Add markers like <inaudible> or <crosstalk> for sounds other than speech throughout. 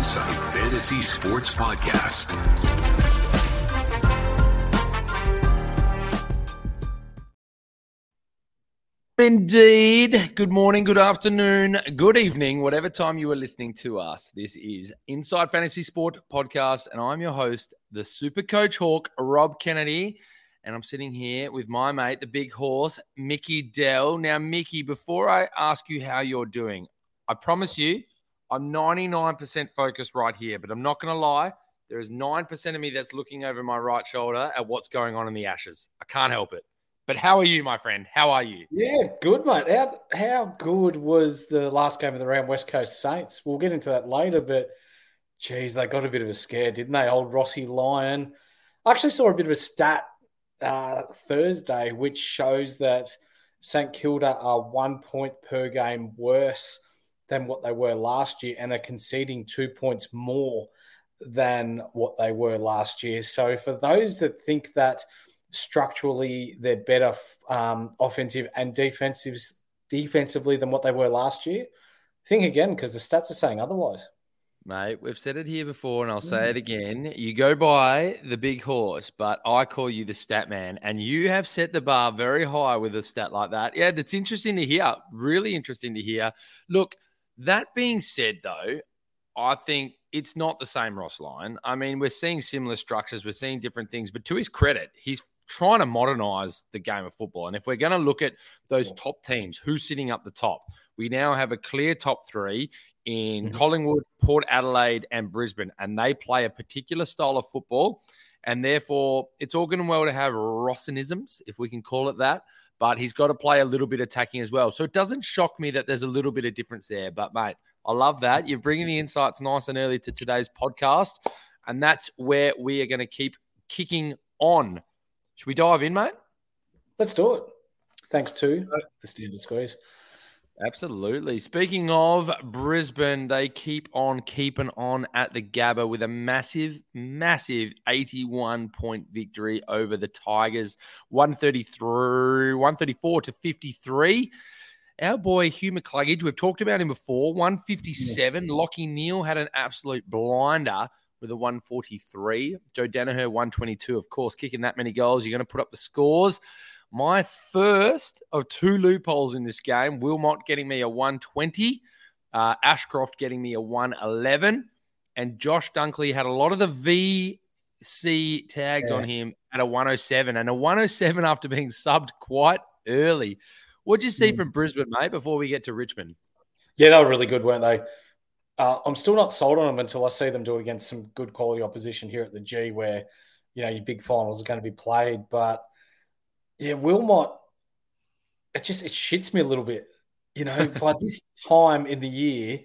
Insight Fantasy Sports Podcast. Indeed. Good morning, good afternoon, good evening, whatever time you are listening to us. This is Insight Fantasy Sport Podcast, and I'm your host, the Super Coach Hawk, Rob Kennedy. And I'm sitting here with my mate, the big horse, Mickey Dell. Now, Mickey, before I ask you how you're doing, I promise you, I'm 99% focused right here, but I'm not going to lie. There is 9% of me that's looking over my right shoulder at what's going on in the ashes. I can't help it. But how are you, my friend? How are you? Yeah, good, mate. How, how good was the last game of the round West Coast Saints? We'll get into that later, but geez, they got a bit of a scare, didn't they? Old Rossi Lyon. I actually saw a bit of a stat uh, Thursday, which shows that St Kilda are one point per game worse than what they were last year and are conceding two points more than what they were last year. So for those that think that structurally they're better um, offensive and defensive defensively than what they were last year, think again because the stats are saying otherwise. Mate, we've said it here before and I'll say it again. You go by the big horse, but I call you the stat man. And you have set the bar very high with a stat like that. Yeah, that's interesting to hear. Really interesting to hear. Look, that being said, though, I think it's not the same Ross Lyon. I mean, we're seeing similar structures, we're seeing different things, but to his credit, he's trying to modernize the game of football. And if we're going to look at those top teams, who's sitting up the top? We now have a clear top three in mm-hmm. Collingwood, Port Adelaide, and Brisbane, and they play a particular style of football. And therefore, it's all going well to have Rossinisms, if we can call it that. But he's got to play a little bit attacking as well. So it doesn't shock me that there's a little bit of difference there. But, mate, I love that. You're bringing the insights nice and early to today's podcast. And that's where we are going to keep kicking on. Should we dive in, mate? Let's do it. Thanks to the standard squeeze. Absolutely. Speaking of Brisbane, they keep on keeping on at the Gabba with a massive, massive 81 point victory over the Tigers, 133, 134 to 53. Our boy Hugh McCluggage, we've talked about him before, 157. Yeah. Lachie Neale had an absolute blinder with a 143. Joe Daniher, 122. Of course, kicking that many goals, you're going to put up the scores. My first of two loopholes in this game Wilmot getting me a 120, uh, Ashcroft getting me a 111, and Josh Dunkley had a lot of the VC tags yeah. on him at a 107, and a 107 after being subbed quite early. What'd you see mm. from Brisbane, mate, before we get to Richmond? Yeah, they were really good, weren't they? Uh, I'm still not sold on them until I see them do it against some good quality opposition here at the G, where you know your big finals are going to be played. But yeah, Wilmot, it just it shits me a little bit. You know, <laughs> by this time in the year,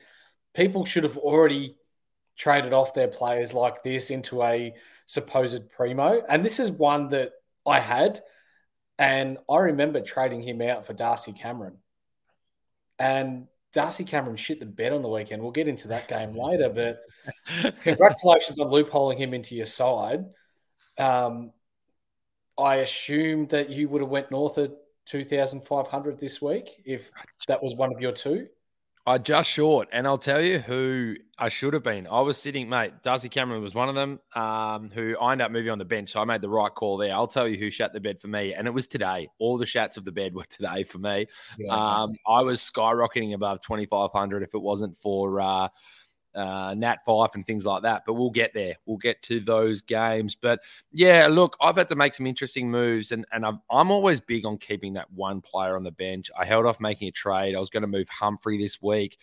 people should have already traded off their players like this into a supposed primo, and this is one that I had, and I remember trading him out for Darcy Cameron, and Darcy Cameron shit the bed on the weekend. We'll get into that game later, but <laughs> congratulations on loopholing him into your side. Um, I assume that you would have went north of 2,500 this week if that was one of your two. I just short, and I'll tell you who I should have been. I was sitting, mate. Darcy Cameron was one of them. Um, who I ended up moving on the bench, so I made the right call there. I'll tell you who shat the bed for me, and it was today. All the shats of the bed <laughs> were today for me. Yeah. Um, I was skyrocketing above twenty five hundred if it wasn't for uh, uh, Nat Fyfe and things like that. But we'll get there. We'll get to those games. But yeah, look, I've had to make some interesting moves, and and i am always big on keeping that one player on the bench. I held off making a trade. I was going to move Humphrey this week.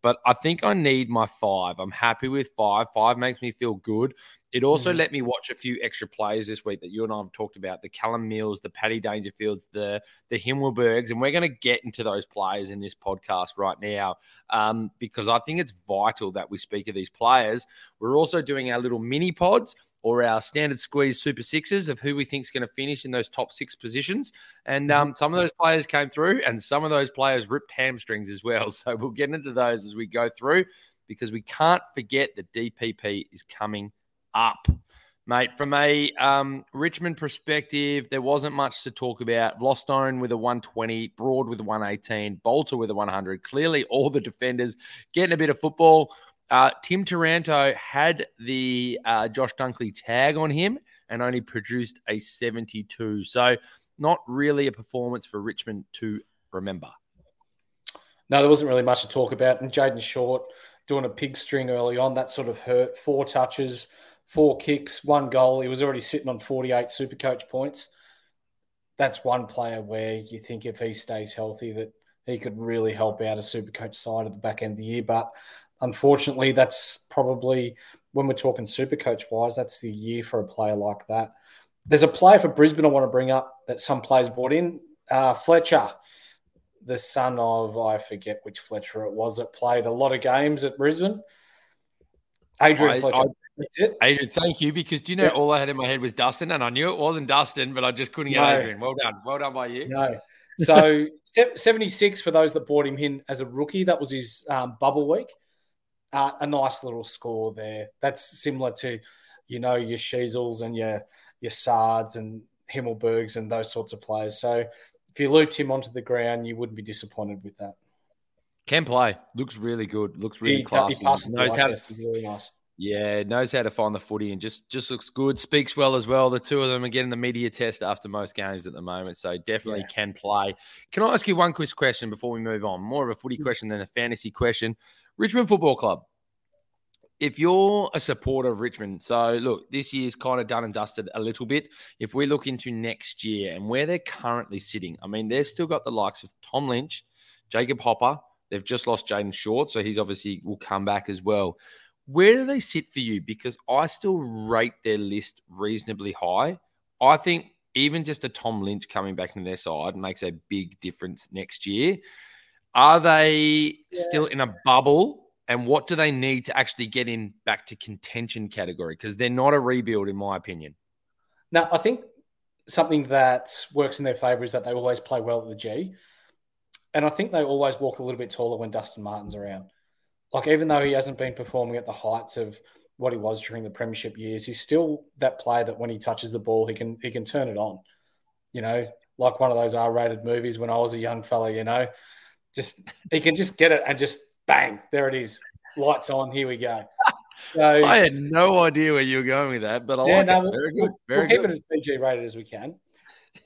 But I think I need my five. I'm happy with five. Five makes me feel good. It also mm let me watch a few extra players this week that you and I have talked about the Callum Mills, the Paddy Dangerfields, the the Himmelbergs, and we're going to get into those players in this podcast right now um, because I think it's vital that we speak of these players. We're also doing our little mini pods or our standard squeeze super sixes of who we think is going to finish in those top six positions. And mm-hmm. um, some of those players came through, and some of those players ripped hamstrings as well. <laughs> So we'll get into those as we go through because we can't forget that DPP is coming up. Mate, from a um, Richmond perspective, there wasn't much to talk about. Vlastuin with a 120, Broad with a 118, Bolter with a 100. Clearly, all the defenders getting a bit of football. Uh, Tim Taranto had the uh, Josh Dunkley tag on him and only produced a 72. So, not really a performance for Richmond to remember. No, there wasn't really much to talk about. And Jayden Short doing a pig string early on, that sort of hurt. Four touches, four kicks, one goal. He was already sitting on 48 super coach points. That's one player where you think if he stays healthy that he could really help out a super coach side at the back end of the year. But unfortunately, that's probably when we're talking super coach wise, that's the year for a player like that. There's a player for Brisbane I want to bring up that some players brought in. Uh, Fletcher, the son of, I forget which Fletcher it was that played a lot of games at Brisbane. Adrian I, Fletcher. I, that's it. Adrian, thank you. Because do you know yeah. all I had in my head was Dustin, and I knew it wasn't Dustin, but I just couldn't get no. Adrian. Well done. Well done by you. No. So <laughs> 76 for those that bought him in as a rookie. That was his um, bubble week. Uh, a nice little score there. That's similar to, you know, your Sheezels and your your Sards and Himmelbergs and those sorts of players. So if you looped him onto the ground, you wouldn't be disappointed with that. Can play. Looks really good. Looks really he, classy. He passes knows how to, He's really nice. Yeah, knows how to find the footy and just just looks good. Speaks well as well. The two of them are getting the media test after most games at the moment, so definitely yeah. can play. Can I ask you one quick question before we move on? More of a footy mm. question than a fantasy question. Richmond Football Club. If you're a supporter of Richmond, so look, this year's kind of done and dusted a little bit. If we look into next year and where they're currently sitting, I mean, they've still got the likes of Tom Lynch, Jacob Hopper. They've just lost Jayden Short, so he's obviously will come back as well. Where do they sit for you? Because I still rate their list reasonably high. I think even just a Tom Lynch coming back into their side makes a big difference next year. Are they yeah. still in a bubble? And what do they need to actually get in back to contention category? Because they're not a rebuild, in my opinion. Now, I think something that works in their favour is that they always play well at the G. And I think they always walk a little bit taller when Dustin Martin's around like even though he hasn't been performing at the heights of what he was during the premiership years, he's still that player that when he touches the ball, he can he can turn it on. You know, like one of those R-rated movies when I was a young fella. You know, just he can just get it and just bang, there it is, lights on. Here we go. So, <laughs> I had no idea where you were going with that, but I yeah, like no, it. Very we'll, good. Very we'll good. keep it as PG rated as we can.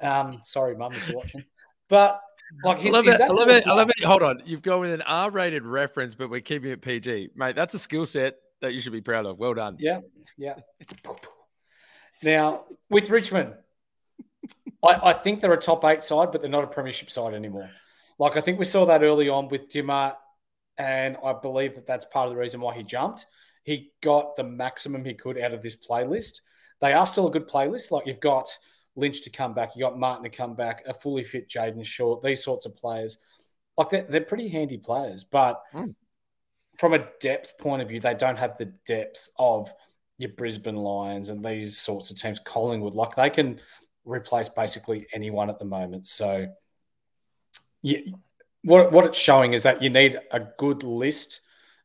Um, sorry, mum, if you're watching. But like his, I love it. I love it. I love it. Hold on. You've gone with an R-rated reference, but we're keeping it PG, mate. That's a skill set that you should be proud of. Well done. Yeah, yeah. Now with Richmond, I, I, think they're a top eight side, but they're not a premiership side anymore. Like I think we saw that early on with Dimma And I believe that that's part of the reason why he jumped. He got the maximum he could out of this playlist. They are still a good playlist. Like you've got Lynch to come back, you got Martin to come back, a fully fit Jayden Short, these sorts of players. Like they're, they're pretty handy players, but Mm. from a depth point of view, they don't have the depth of your Brisbane Lions and these sorts of teams, Collingwood. Like they can replace basically anyone at the moment. So, you, what what it's showing is that you need a good list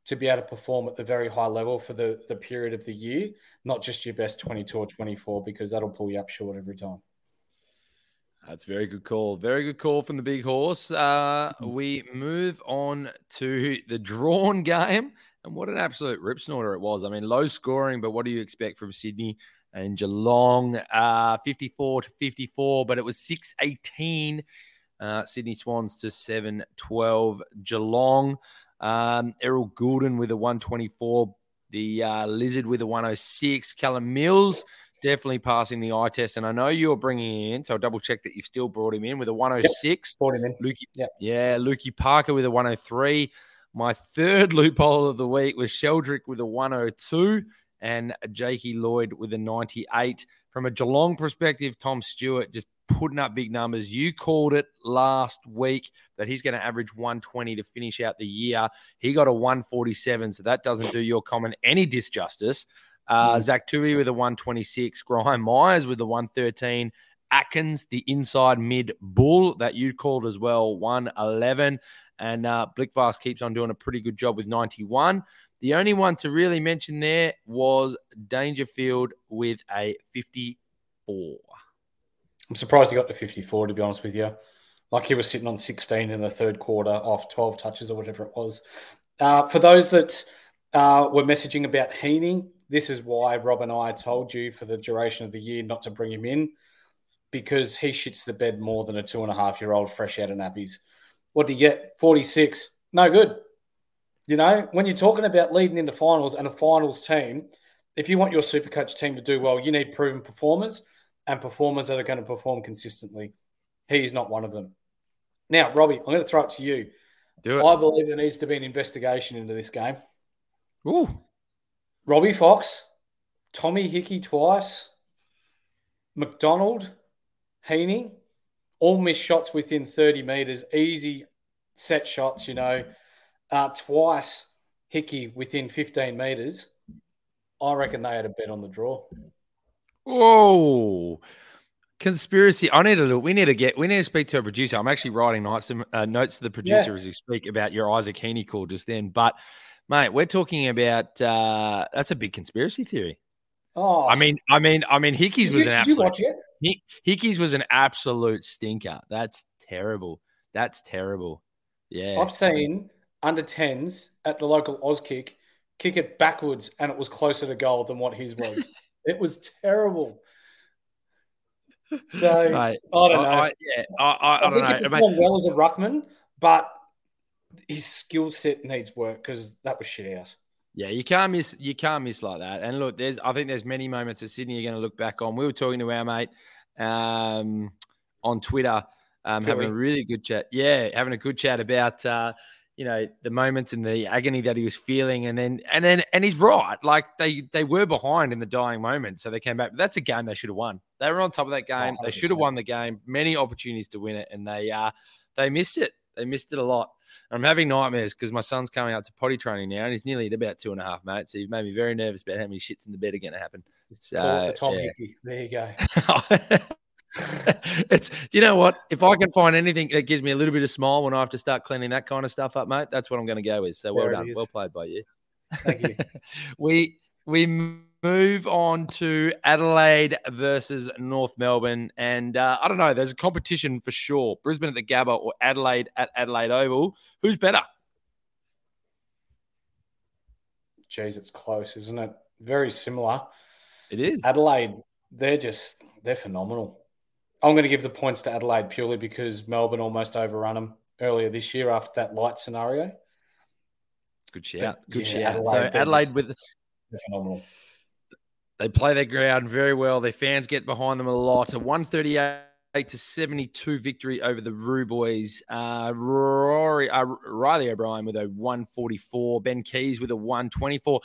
to be able to perform at the very high level for the the period of the year, not just your best twenty two or twenty four, because that'll pull you up short every time. That's a very good call. Very good call from the big horse. Uh, we move on to the drawn game. And what an absolute rip snorter it was. I mean, low scoring, but what do you expect from Sydney and Geelong? Uh, 54 to 54, but it was 6 18. Uh, Sydney Swans to 7 12. Geelong. Um, Errol Gulden with a 124. The uh, Lizard with a 106. Callum Mills definitely passing the eye test. And I know you're bringing in, so I'll double check that you've still brought him in with a 106. Brought him in. Lukey, Yep. yeah, Lukey Parker with a 103. My third <laughs> loophole of the week was Sheldrick with a 102 and Jakey Lloyd with a 98. From a Geelong perspective, Tom Stewart just putting up big numbers. You called it last week that he's going to average 120 to finish out the year. He got a 147, so that doesn't do your comment any disjustice. Uh, Zach Tuohy with a 126, Gryan Miers with the 113, Atkins, the inside mid bull that you called as well, 111. And uh, Blicavs keeps on doing a pretty good job with 91. The only one to really mention there was Dangerfield with a 54. I'm surprised he got to 54, to be honest with you. Like he was sitting on 16 in the third quarter off 12 touches or whatever it was. Uh, for those that uh, were messaging about Heaney, this is why Rob and I told you for the duration of the year not to bring him in because he shits the bed more than a two and a half year old fresh out of nappies. What do you get? 46. No good. You know, when you're talking about leading into finals and a finals team, if you want your super coach team to do well, you need proven performers and performers that are going to perform consistently. He is not one of them. Now, Robbie, I'm going to throw it to you. Do it. I believe there needs to be an investigation into this game. Ooh. Robbie Fox, Tommy Hickey twice, McDonald, Heaney, all missed shots within 30 metres, easy set shots, you know. Uh, twice Hickey within 15 metres. I reckon they had a bet on the draw. Whoa. Conspiracy. I need to look. We need to get. We need to speak to a producer. I'm actually writing notes, uh, notes to the producer Yeah. as we speak about your Isaac Heaney call just then. But, mate, we're talking about. Uh, that's a big conspiracy theory. Oh, I mean, I mean, I mean, Hickey's was you, an did you absolute. watch it? Hickey's was an absolute stinker. That's terrible. That's terrible. Yeah. I've seen under 10s at the local Auskick kick it backwards and it was closer to goal than what his was. <laughs> it was terrible. So Mate, I don't know. I, I- yeah, I, I, I, I, don't think know. he performed well as a ruckman, but his skill set needs work because that was shit out. Yeah, you can't miss. You can't miss like that. And look, there's. I think there's many moments that Sydney are going to look back on. We were talking to our mate um, on Twitter, um, having a really good chat. Yeah, having a good chat about uh, you know the moments and the agony that he was feeling, and then and then and he's right. Like they they were behind in the dying moment, so they came back. But that's a game they should have won. They were on top of that game. They should have won the game. Many opportunities to win it, and they uh they missed it. They missed it a lot. I'm having nightmares because my son's coming out to potty training now, and he's nearly at about two and a half, mate. So you've made me very nervous about how many shits in the bed are going to happen. So, Call it the Tom yeah. There you go. <laughs> <laughs> it's you know what? If I can find anything that gives me a little bit of smile when I have to start cleaning that kind of stuff up, mate, that's what I'm going to go with. So well There it done, well played by you. Thank you. <laughs> we we move on to Adelaide versus North Melbourne, and uh, I don't know. There's a competition for sure. Brisbane at the Gabba or Adelaide at Adelaide Oval. Who's better? Jeez, it's close, isn't it? Very similar. It is. Adelaide, they're just they're phenomenal. I'm going to give the points to Adelaide purely because Melbourne almost overrun them earlier this year after that light scenario. Good shout. Good yeah, shout. Adelaide, so Adelaide with phenomenal. they play their ground very well. Their fans get behind them a lot. A 138 to 72 victory over the Roo Boys. Uh, Rory, uh, Riley O'Brien with a 144, Ben Keays with a 124.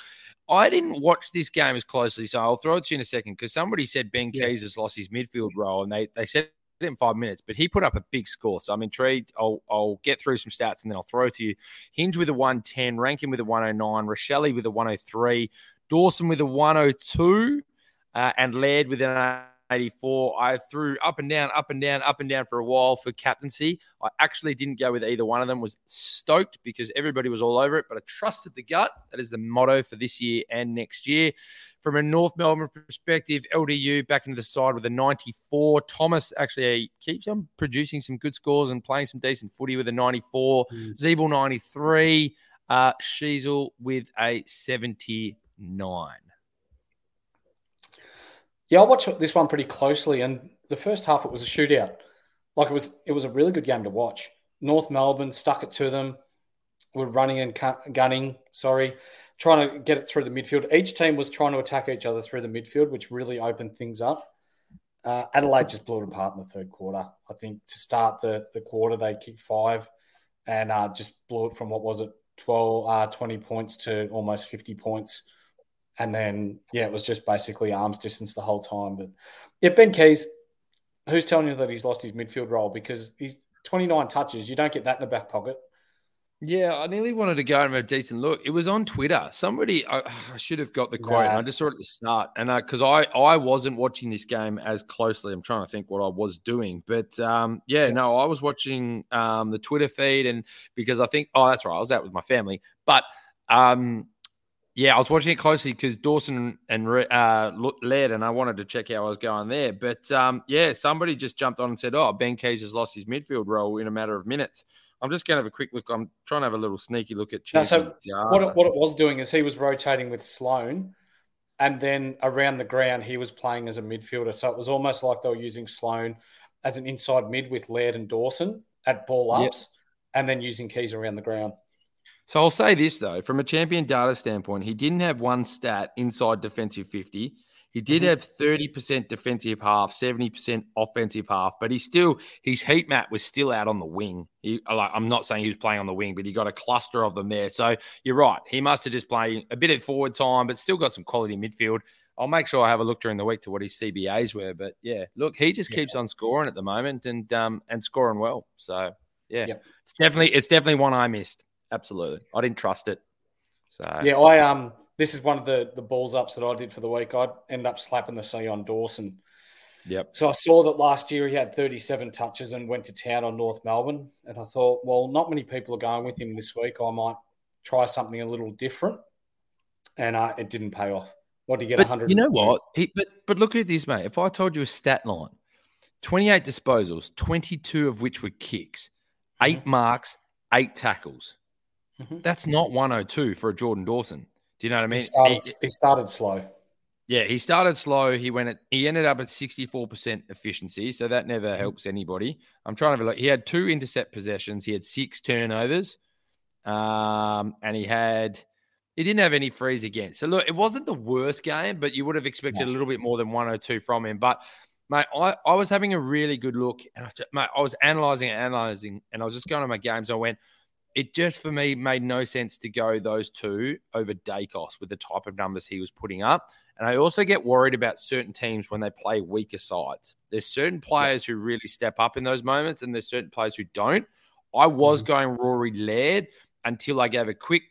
I didn't watch this game as closely, so I'll throw it to you in a second because somebody said Ben yeah. Keays has lost his midfield role, and they, they said it in five minutes, but he put up a big score. So I'm intrigued. I'll, I'll get through some stats and then I'll throw it to you. Hinge with a 110, Rankin with a 109, Rachele with a 103, Dawson with a 102, uh, and Laird with an 84. I threw up and down, up and down, up and down for a while for captaincy. I actually didn't go with either one of them. Was stoked because everybody was all over it, but I trusted the gut. That is the motto for this year and next year. From a North Melbourne perspective, LDU back into the side with a 94. Thomas actually keeps on producing some good scores and playing some decent footy with a 94. Mm. Ziebell 93. Uh, Sheezel with a 79. Yeah, I watched this one pretty closely, and the first half it was a shootout. Like it was, it was a really good game to watch. North Melbourne stuck it to them. Were running and gunning. Sorry, trying to get it through the midfield. Each team was trying to attack each other through the midfield, which really opened things up. Uh, Adelaide just blew it apart in the third quarter. I think to start the, the quarter, they kicked five and uh, just blew it from what was it, 12, uh, 20 points to almost 50 points and then, yeah, it was just basically arms distance the whole time. But yeah, Ben Keays, who's telling you that he's lost his midfield role? Because he's 29 touches. You don't get that in the back pocket. Yeah, I nearly wanted to go and have a decent look. It was on Twitter. Somebody, I, I should have got the quote. Nah. I just saw it at the start, and because I, I, I wasn't watching this game as closely. I'm trying to think what I was doing, but um, yeah, yeah, no, I was watching um, the Twitter feed, and because I think, oh, that's right, I was out with my family, but um, yeah, I was watching it closely because Dawson and uh, led, and I wanted to check how I was going there. But um, yeah, somebody just jumped on and said, "Oh, Ben Keays has lost his midfield role in a matter of minutes." I'm just going to have a quick look. I'm trying to have a little sneaky look at. No, so what it, what it was doing is he was rotating with Sloan, and then around the ground he was playing as a midfielder. So it was almost like they were using Sloan as an inside mid with Laird and Dawson at ball ups, yep. and then using Keays around the ground. So I'll say this though, from a champion data standpoint, he didn't have one stat inside defensive 50. He did mm-hmm. have 30% defensive half, 70% offensive half, but he still his heat map was still out on the wing. He, like, I'm not saying he was playing on the wing, but he got a cluster of them there. So you're right. He must have just played a bit of forward time, but still got some quality midfield. I'll make sure I have a look during the week to what his CBAs were. But yeah, look, he just yeah. keeps on scoring at the moment and um and scoring well. So yeah, yep. it's definitely it's definitely one I missed absolutely. I didn't trust it. So yeah, I um, this is one of the the balls ups that I did for the week. I end up slapping the C on Dawson. Yep. So I saw that last year he had 37 touches and went to town on North Melbourne, and I thought, well, not many people are going with him this week. I might try something a little different, and uh, it didn't pay off. What did he get? 100. You know what? He, but but look at this, mate. If I told you a stat line, 28 disposals, 22 of which were kicks, 8 mm-hmm. marks, eight tackles. Mm-hmm. That's not 102 for a Jordan Dawson. Do you know what I mean? He started, he, he started slow. Yeah, he started slow. He went at, he ended up at 64% efficiency, so that never mm-hmm. helps anybody. I'm trying to look. He had two intercept possessions. He had six turnovers, um, and he had he didn't have any frees again. So look, it wasn't the worst game, but you would have expected a little bit more than 102 from him. But mate, I, I was having a really good look, and I, mate, I was analyzing and analyzing, and I was just going to my games. I went, it just for me made no sense to go those two over Daicos with the type of numbers he was putting up. And I also get worried about certain teams when they play weaker sides. There's certain players who really step up in those moments, and there's certain players who don't. I was mm-hmm. going Rory Laird until I gave a quick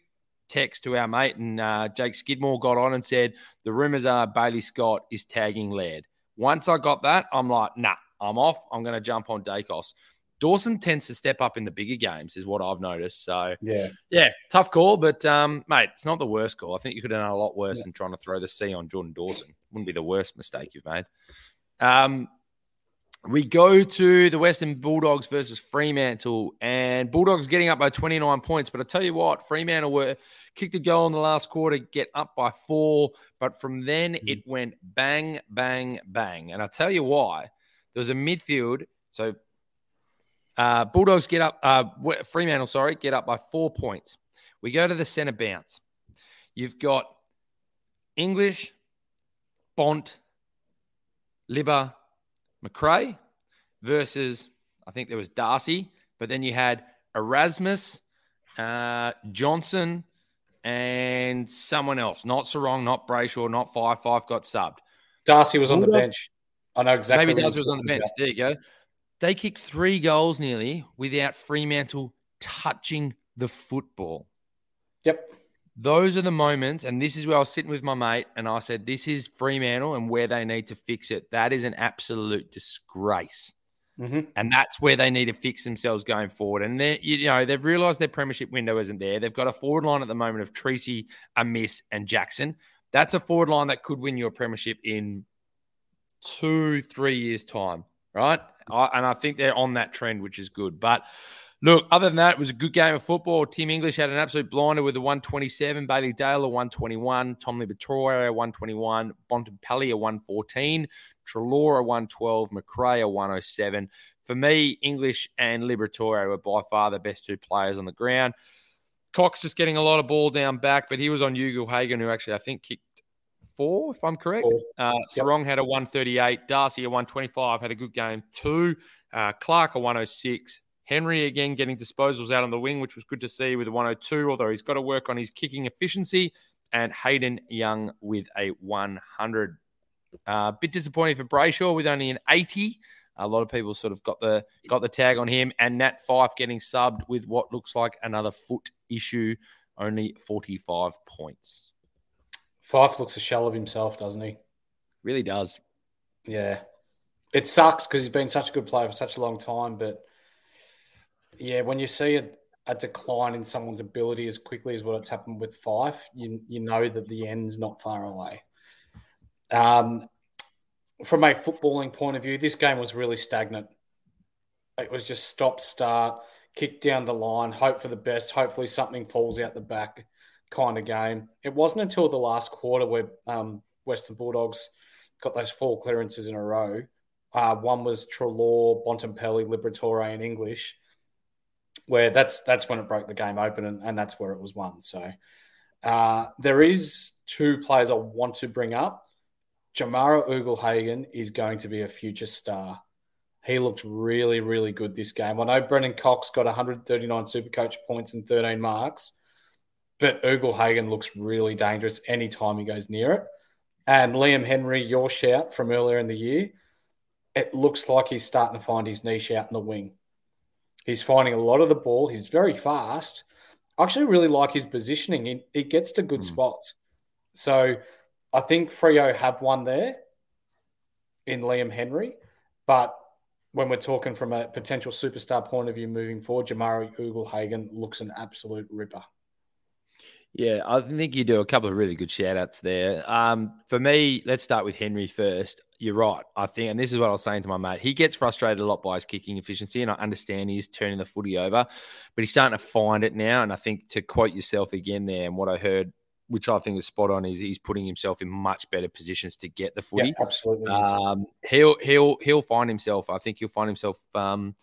text to our mate, and uh, Jake Skidmore got on and said the rumors are Bailey Scott is tagging Laird. Once I got that, I'm like, nah, I'm off. I'm going to jump on Daicos. Dawson tends to step up in the bigger games, is what I've noticed. So yeah, yeah, tough call, but um, mate, it's not the worst call. I think you could have done a lot worse yeah. than trying to throw the C on Jordan Dawson. Wouldn't be the worst mistake you've made. Um, we go to the Western Bulldogs versus Fremantle, and Bulldogs getting up by 29 points. But I tell you what, Fremantle were kicked a goal in the last quarter, get up by four. But from then mm-hmm. it went bang, bang, bang. And I tell you why. There was a midfield. So uh, Bulldogs get up, uh, Fremantle, sorry, get up by four points. We go to the centre bounce. You've got English, Bont, Libba, McRae, versus I think there was Darcy, but then you had Erasmus, uh, Johnson, and someone else. Not Serong, not Brayshaw, not Fyfe. Fyfe got subbed. Darcy was on the bench. I know exactly. Maybe Darcy was on the bench. About. There you go. They kicked three goals nearly without Fremantle touching the football. Yep. Those are the moments, and this is where I was sitting with my mate, and I said, "This is Fremantle and where they need to fix it. That is an absolute disgrace." Mm-hmm. And that's where they need to fix themselves going forward. And they, you know, they've realised their premiership window isn't there. They've got a forward line at the moment of Treacy, Amiss, and Jackson. That's a forward line that could win you a premiership in two, three years' time, right? I, and I think they're on that trend, which is good. But look, other than that, it was a good game of football. Tim English had an absolute blinder with a 127, Bailey Dale a 121, Tom Liberatore a 121, Bontempelli a 114, Treloar a 112, McRae a 107. For me, English and Liberatore were by far the best two players on the ground. Cox just getting a lot of ball down back, but he was on Ugle-Hagan, who actually I think kicked four, if I'm correct. Uh, Serong yep. had a 138. Darcy a 125, had a good game too. Uh, Clark a 106. Henry again getting disposals out on the wing, which was good to see with a 102, although he's got to work on his kicking efficiency. And Hayden Young with a 100. A uh, bit disappointing for Brayshaw with only an 80. A lot of people sort of got the got the tag on him, and Nat Fyfe getting subbed with what looks like another foot issue, only 45 points. Fyfe looks a shell of himself, doesn't he? Really does. Yeah. It sucks because he's been such a good player for such a long time. But yeah, when you see a, a decline in someone's ability as quickly as what's happened with Fyfe, you, you know that the end's not far away. Um, from a footballing point of view, this game was really stagnant. It was just stop, start, kick down the line, hope for the best. Hopefully, something falls out the back kind of game. It wasn't until the last quarter where um, Western Bulldogs got those four clearances in a row. Uh, one was Treloar, Bontempelli, Liberatore, and English, where that's that's when it broke the game open, and, and that's where it was won. So uh, there is two players I want to bring up. Jamarra Ugle-Hagan is going to be a future star. He looked really, really good this game. I know Brennan Cox got 139 super coach points and 13 marks. But Ugle-Hagan looks really dangerous anytime he goes near it. And Liam Henry, your shout from earlier in the year, it looks like he's starting to find his niche out in the wing. He's finding a lot of the ball. He's very fast. I actually really like his positioning. He, he gets to good mm. spots. So I think Freo have one there in Liam Henry. But when we're talking from a potential superstar point of view moving forward, Jamarra Ugle-Hagan looks an absolute ripper. Yeah, I think you do a couple of really good shout outs there. Um, for me, let's start with Henry first. You're right. I think, and this is what I was saying to my mate, he gets frustrated a lot by his kicking efficiency, and I understand he's turning the footy over, but he's starting to find it now. And I think to quote yourself again there, and what I heard, which I think is spot on, is he's putting himself in much better positions to get the footy. Yeah, absolutely. Um, he'll he'll he'll find himself. I think he'll find himself. Um,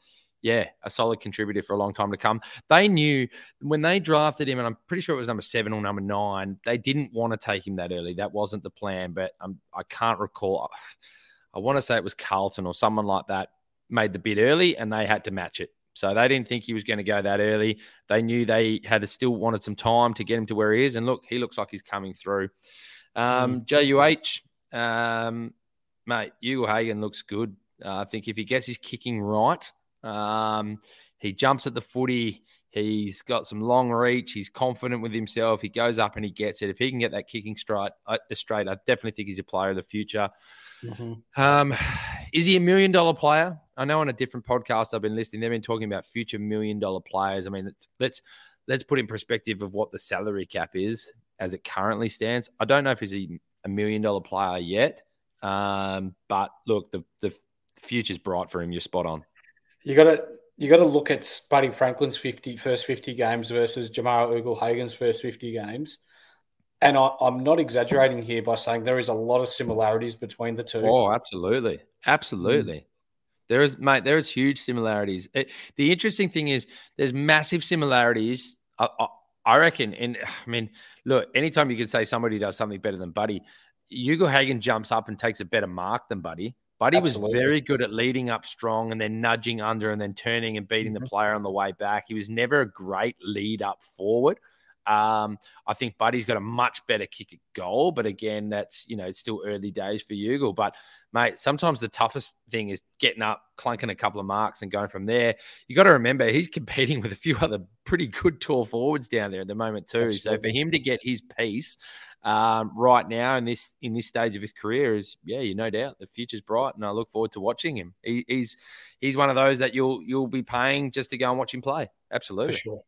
yeah, a solid contributor for a long time to come. They knew when they drafted him, and I'm pretty sure it was number seven or number nine, they didn't want to take him that early. That wasn't the plan, but um, I can't recall. <sighs> I want to say it was Carlton or someone like that made the bid early and they had to match it. So they didn't think he was going to go that early. They knew they had still wanted some time to get him to where he is. And look, he looks like he's coming through. Um, mm. JUH, um, mate, Ugle-Hagan looks good. Uh, I think if he gets his kicking right, um, he jumps at the footy. He's got some long reach. He's confident with himself. He goes up and he gets it. If he can get that kicking straight, uh, straight, I definitely think he's a player of the future. Mm-hmm. Um, is he a million dollar player? I know on a different podcast I've been listening, they've been talking about future million dollar players. I mean, let's let's, let's put in perspective of what the salary cap is as it currently stands. I don't know if he's a, a million dollar player yet, um, but look, the the future's bright for him. You're spot on. You got to you got to look at Buddy Franklin's 50 first 50 games versus Jamarra Ugle-Hagan's first 50 games. And I, am not exaggerating here by saying there is a lot of similarities between the two. Oh, absolutely. Absolutely. Mm. There is, mate, there is huge similarities. It, the interesting thing is there's massive similarities. I, I, I reckon, and I mean, look, anytime you can say somebody does something better than Buddy, Ugle-Hagan jumps up and takes a better mark than Buddy Buddy Absolutely. was very good at leading up strong and then nudging under and then turning and beating mm-hmm. the player on the way back. He was never a great lead up forward. Um, I think Buddy's got a much better kick at goal, but again, that's you know it's still early days for Ugle. But mate, sometimes the toughest thing is getting up, clunking a couple of marks, and going from there. You got to remember he's competing <laughs> with a few other pretty good tall forwards down there at the moment too. Absolutely. So for him to get his piece um, right now in this in this stage of his career is yeah, you no doubt the future's bright, and I look forward to watching him. He, he's he's one of those that you'll you'll be paying just to go and watch him play. Absolutely, for sure.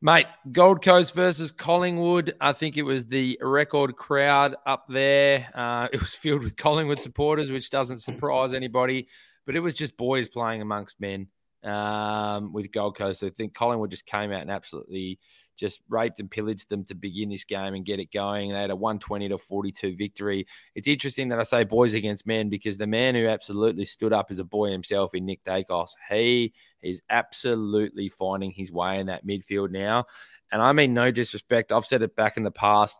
Mate, Gold Coast versus Collingwood. I think it was the record crowd up there. Uh, <laughs> it was filled with Collingwood supporters, which doesn't surprise anybody, but it was just boys playing amongst men um, with Gold Coast. I think Collingwood just came out and absolutely just raped and pillaged them to begin this game and get it going. They had a 120 to 42 victory. It's interesting that I say boys against men because the man who absolutely stood up as a boy himself in Nick Daicos, he is absolutely finding his way in that midfield now. And I mean, no disrespect. I've said it back in the past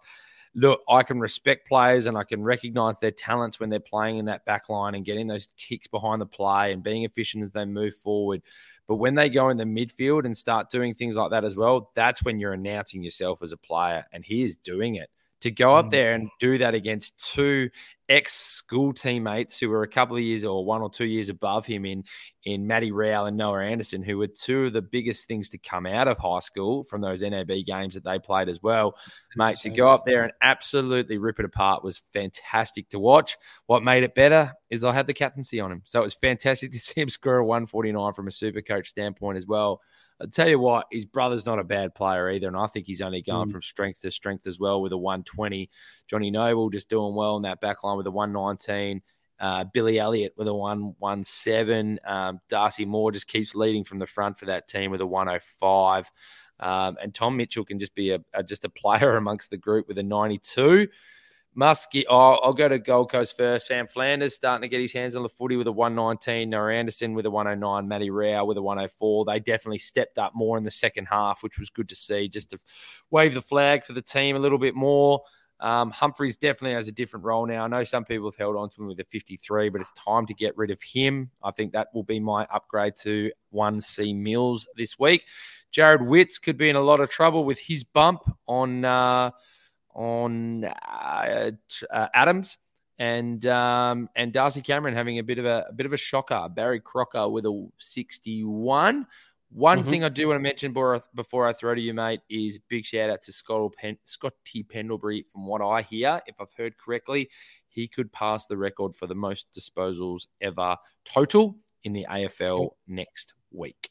look, I can respect players and I can recognize their talents when they're playing in that back line and getting those kicks behind the play and being efficient as they move forward. But when they go in the midfield and start doing things like that as well, that's when you're announcing yourself as a player. And he is doing it to go up mm. there and do that against two ex school teammates who were a couple of years or one or two years above him in in Matty Rowell and Noah Anderson, who were two of the biggest things to come out of high school from those NAB games that they played as well. Mate, to go up there and absolutely rip it apart was fantastic to watch. What made it better is I had the captaincy on him. So it was fantastic <laughs> to see him score a 149 from a super coach standpoint as well. I'll tell you what, his brother's not a bad player either. And I think he's only going mm. from strength to strength as well with a 120. Johnny Noble just doing well in that back line with a 119. Uh, Billy Elliott with a 117. Um, Darcy Moore just keeps leading from the front for that team with a 105. Um, and Tom Mitchell can just be a, a, just a player <laughs> amongst the group with a 92. Muskie, oh, I'll go to Gold Coast first. Sam Flanders starting to get his hands on the footy with a 119. Noah Anderson with a 109. Matty Rowell with a 104. They definitely stepped up more in the second half, which was good to see, just to wave the flag for the team a little bit more. Um, Humphreys definitely has a different role now. I know some people have held on to him with a 53, but it's time to get rid of him. I think that will be my upgrade to 1C Mills this week. Jarrod Witts could be in a lot of trouble with his bump on. Uh, on uh, uh, Adams and um, and Darcy Cameron having a bit of a, a, bit of a shocker. Barry Crocker with a 61. One mm-hmm. thing I do want to mention before I throw to you, mate, is big shout out to Scott Pen- Scotty Pendlebury. From what I hear, if I've heard correctly, he could pass the record for the most disposals ever total in the AFL next week.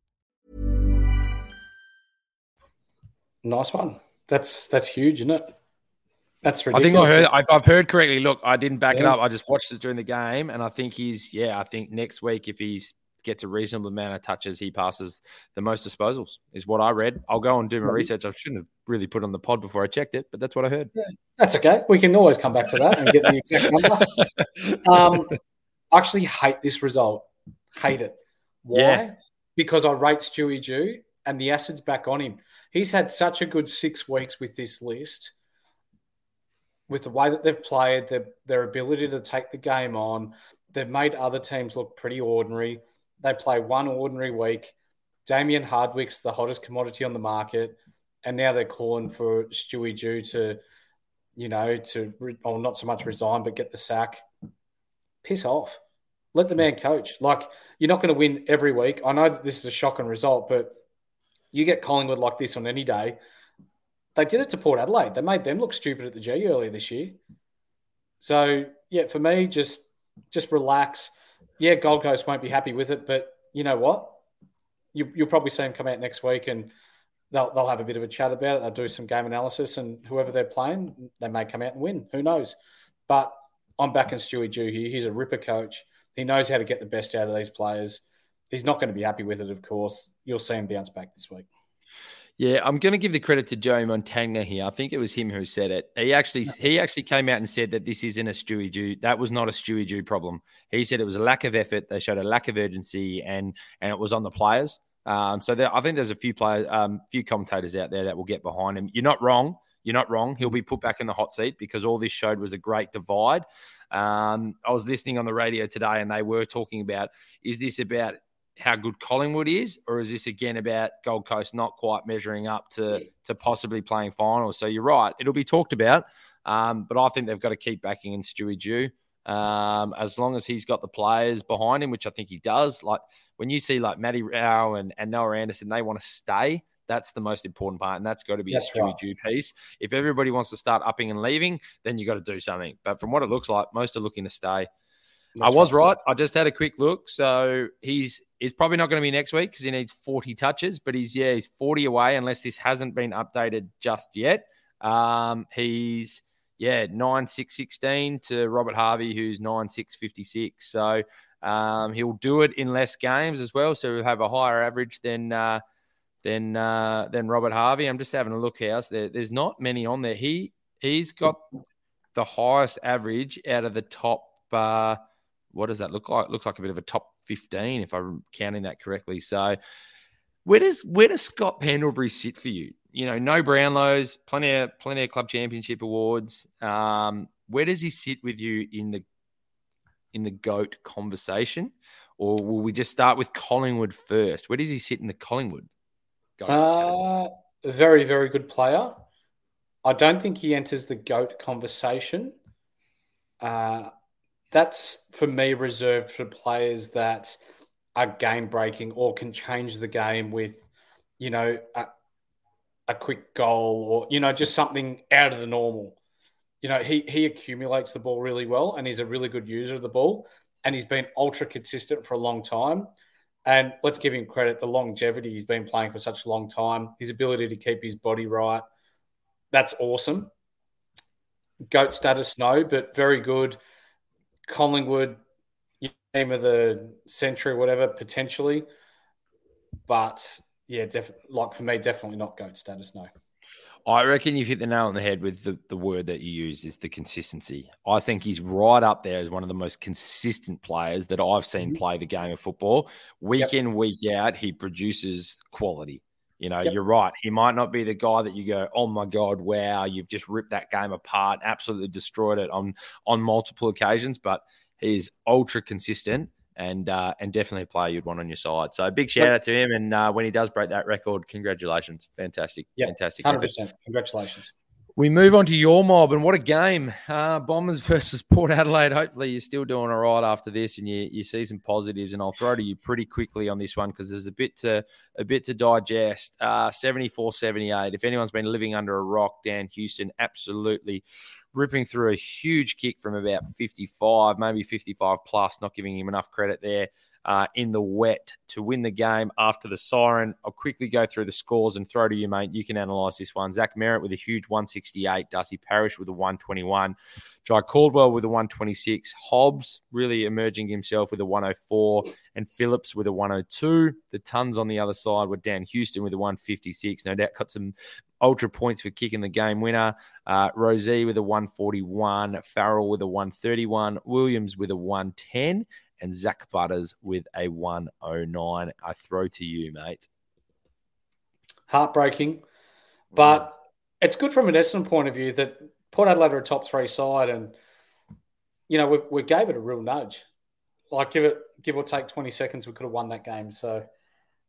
Nice one. That's that's huge, isn't it? That's ridiculous. I think I heard. I've heard correctly. Look, I didn't back yeah. it up. I just watched it during the game, and I think he's. Yeah, I think next week if he gets a reasonable amount of touches, he passes the most disposals. Is what I read. I'll go and do my research. I shouldn't have really put on the pod before I checked it, but that's what I heard. Yeah, that's okay. We can always come back to that and get the exact number. <laughs> Um, I actually hate this result. Hate it. Why? Yeah. Because I rate Stewie Dew and the acid's back on him. He's had such a good six weeks with this list, with the way that they've played, their, their ability to take the game on. They've made other teams look pretty ordinary. They play one ordinary week. Damien Hardwick's the hottest commodity on the market, and now they're calling for Stewie Dew to you know, to or not so much resign, but get the sack. Piss off. Let the man coach. Like you're not going to win every week. I know that this is a shocking result, but you get Collingwood like this on any day. They did it to Port Adelaide. They made them look stupid at the G earlier this year. So yeah, for me, just just relax. Yeah, Gold Coast won't be happy with it, but you know what? You, will probably see them come out next week and they'll they'll have a bit of a chat about it. They'll do some game analysis, and whoever they're playing, they may come out and win. Who knows? But I'm backing Stewie Dew here. He's a ripper coach. He knows how to get the best out of these players. He's not going to be happy with it, of course. You'll see him bounce back this week. Yeah, I'm going to give the credit to Joe Montagna here. I think it was him who said it. He actually he actually came out and said that this isn't a Stewie Dew. That was not a Stewie Dew problem. He said it was a lack of effort. They showed a lack of urgency, and and it was on the players. Um, so there, I think there's a few players, um, few commentators out there that will get behind him. You're not wrong. You're not wrong. He'll be put back in the hot seat because all this showed was a great divide. Um, I was listening on the radio today, and they were talking about: is this about how good Collingwood is, or is this again about Gold Coast not quite measuring up to to possibly playing finals? So you're right; it'll be talked about, um, but I think they've got to keep backing in Stewie Dew. Um, as long as he's got the players behind him, which I think he does. Like when you see like Matty Rowell and, and Noah Anderson, they want to stay. That's the most important part, and that's got to be that's a Stewie right. Dew piece. If everybody wants to start upping and leaving, then you got to do something. But from what it looks like, most are looking to stay. That's I was right. right. I just had a quick look. So he's he's probably not going to be next week because he needs 40 touches, but he's yeah, he's 40 away unless this hasn't been updated just yet. Um, he's yeah, 9 6 16 to Robert Harvey, who's 9 6 So um, he'll do it in less games as well. So he'll have a higher average than uh, than uh, than Robert Harvey. I'm just having a look, house. There, there's not many on there. He he's got the highest average out of the top uh, what does that look like? It looks like a bit of a top 15 if I'm counting that correctly. So where does where does Scott Pendlebury sit for you? You know, no Brownlows, plenty of plenty of club championship awards. Um, where does he sit with you in the in the goat conversation, or will we just start with Collingwood first? Where does he sit in the Collingwood? Uh, very very good player. I don't think he enters the goat conversation. Uh, that's for me reserved for players that are game breaking or can change the game with, you know, a, a, quick goal or, you know, just something out of the normal. You know, he, he accumulates the ball really well and he's a really good user of the ball and he's been ultra consistent for a long time. And let's give him credit the longevity he's been playing for such a long time, his ability to keep his body right. That's awesome. Goat status, no, but very good Collingwood, game of the century, whatever, potentially. But yeah, def- like for me, definitely not goat status. No. I reckon you've hit the nail on the head with the, the word that you use is the consistency. I think he's right up there as one of the most consistent players that I've seen mm-hmm. play the game of football. Week yep. in, week out, he produces quality. You know, yep. you're right. He might not be the guy that you go, "Oh my god, wow, you've just ripped that game apart, absolutely destroyed it on on multiple occasions." But he's ultra consistent and uh, and definitely a player you'd want on your side. So big shout out to him. And uh, when he does break that record, congratulations, fantastic, yep. fantastic, hundred percent, congratulations. We move on to your mob, and what a game! Uh, Bombers <laughs> versus Port Adelaide. Hopefully, you're still doing all right after this, and you, you see some positives. And I'll throw to you pretty quickly on this one because there's a bit to a bit to digest. Uh, 74-78. If anyone's been living under a rock, Dan Houston absolutely ripping through a huge kick from about 55, maybe 55 plus. Not giving him enough credit there uh, in the wet to win the game after the siren. I'll quickly go through the scores and throw to you, mate. You can analyse this one. Zach Merrett with a huge 168, Darcy Parish with a 121, Jye Caldwell with a 126, Hobbs really emerging himself with a 104, and Phillips with a 102. The tons on the other side were Dan Houston with a 156. No doubt got some ultra points for kicking the game winner. Uh, Rozee with a 141, Farrell with a 131, Williams with a 110, and Zach Butters with a 109. I throw to you, mate. Heartbreaking, but it's good from an Essendon point of view that Port Adelaide are a top three side, and you know we, we gave it a real nudge. Like give it give or take twenty seconds, we could have won that game. So,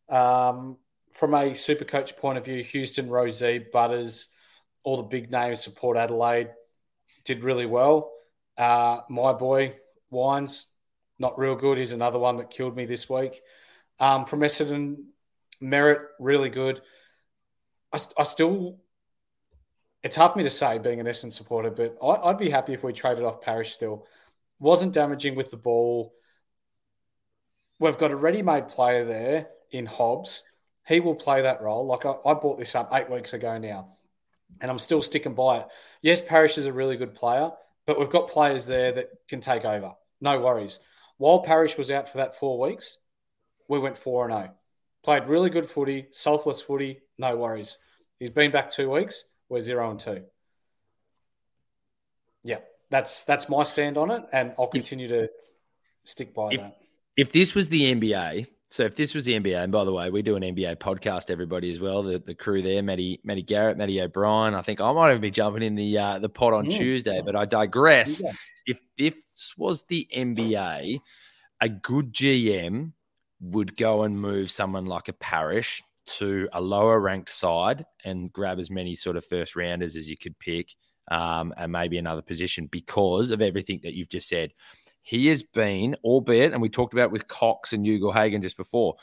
um, from a super coach point of view, Houston, Rozee, Butters, all the big names support Adelaide. did really well. Uh, my boy, Wines, not real good. He's another one that killed me this week. Um, from Essendon, Merrett, really good. I, I still, it's hard for me to say being an Essendon supporter, but I, I'd be happy if we traded off Parish still. Wasn't damaging with the ball. We've got a ready-made player there in Hobbs. He will play that role. Like I, I bought this up eight weeks ago now, and I'm still sticking by it. Yes, Parish is a really good player, but we've got players there that can take over. No worries. While Parish was out for that four weeks, we went 4 0. Played really good footy, selfless footy, no worries. He's been back two weeks, we're 0 and 2. Yeah, that's that's my stand on it, and I'll continue to stick by if, that. If this was the NBA, so if this was the NBA, and by the way, we do an NBA podcast, everybody as well. The, the crew there, Matty, Matty Garrett, Matty O'Brien. I think I might even be jumping in the uh, the pot on mm. Tuesday, but I digress. Yeah. If if this was the NBA, a good GM would go and move someone like a Parish to a lower ranked side and grab as many sort of first rounders as you could pick, um, and maybe another position because of everything that you've just said. He has been, albeit, and we talked about with Cox and Ugle-Hagan just before,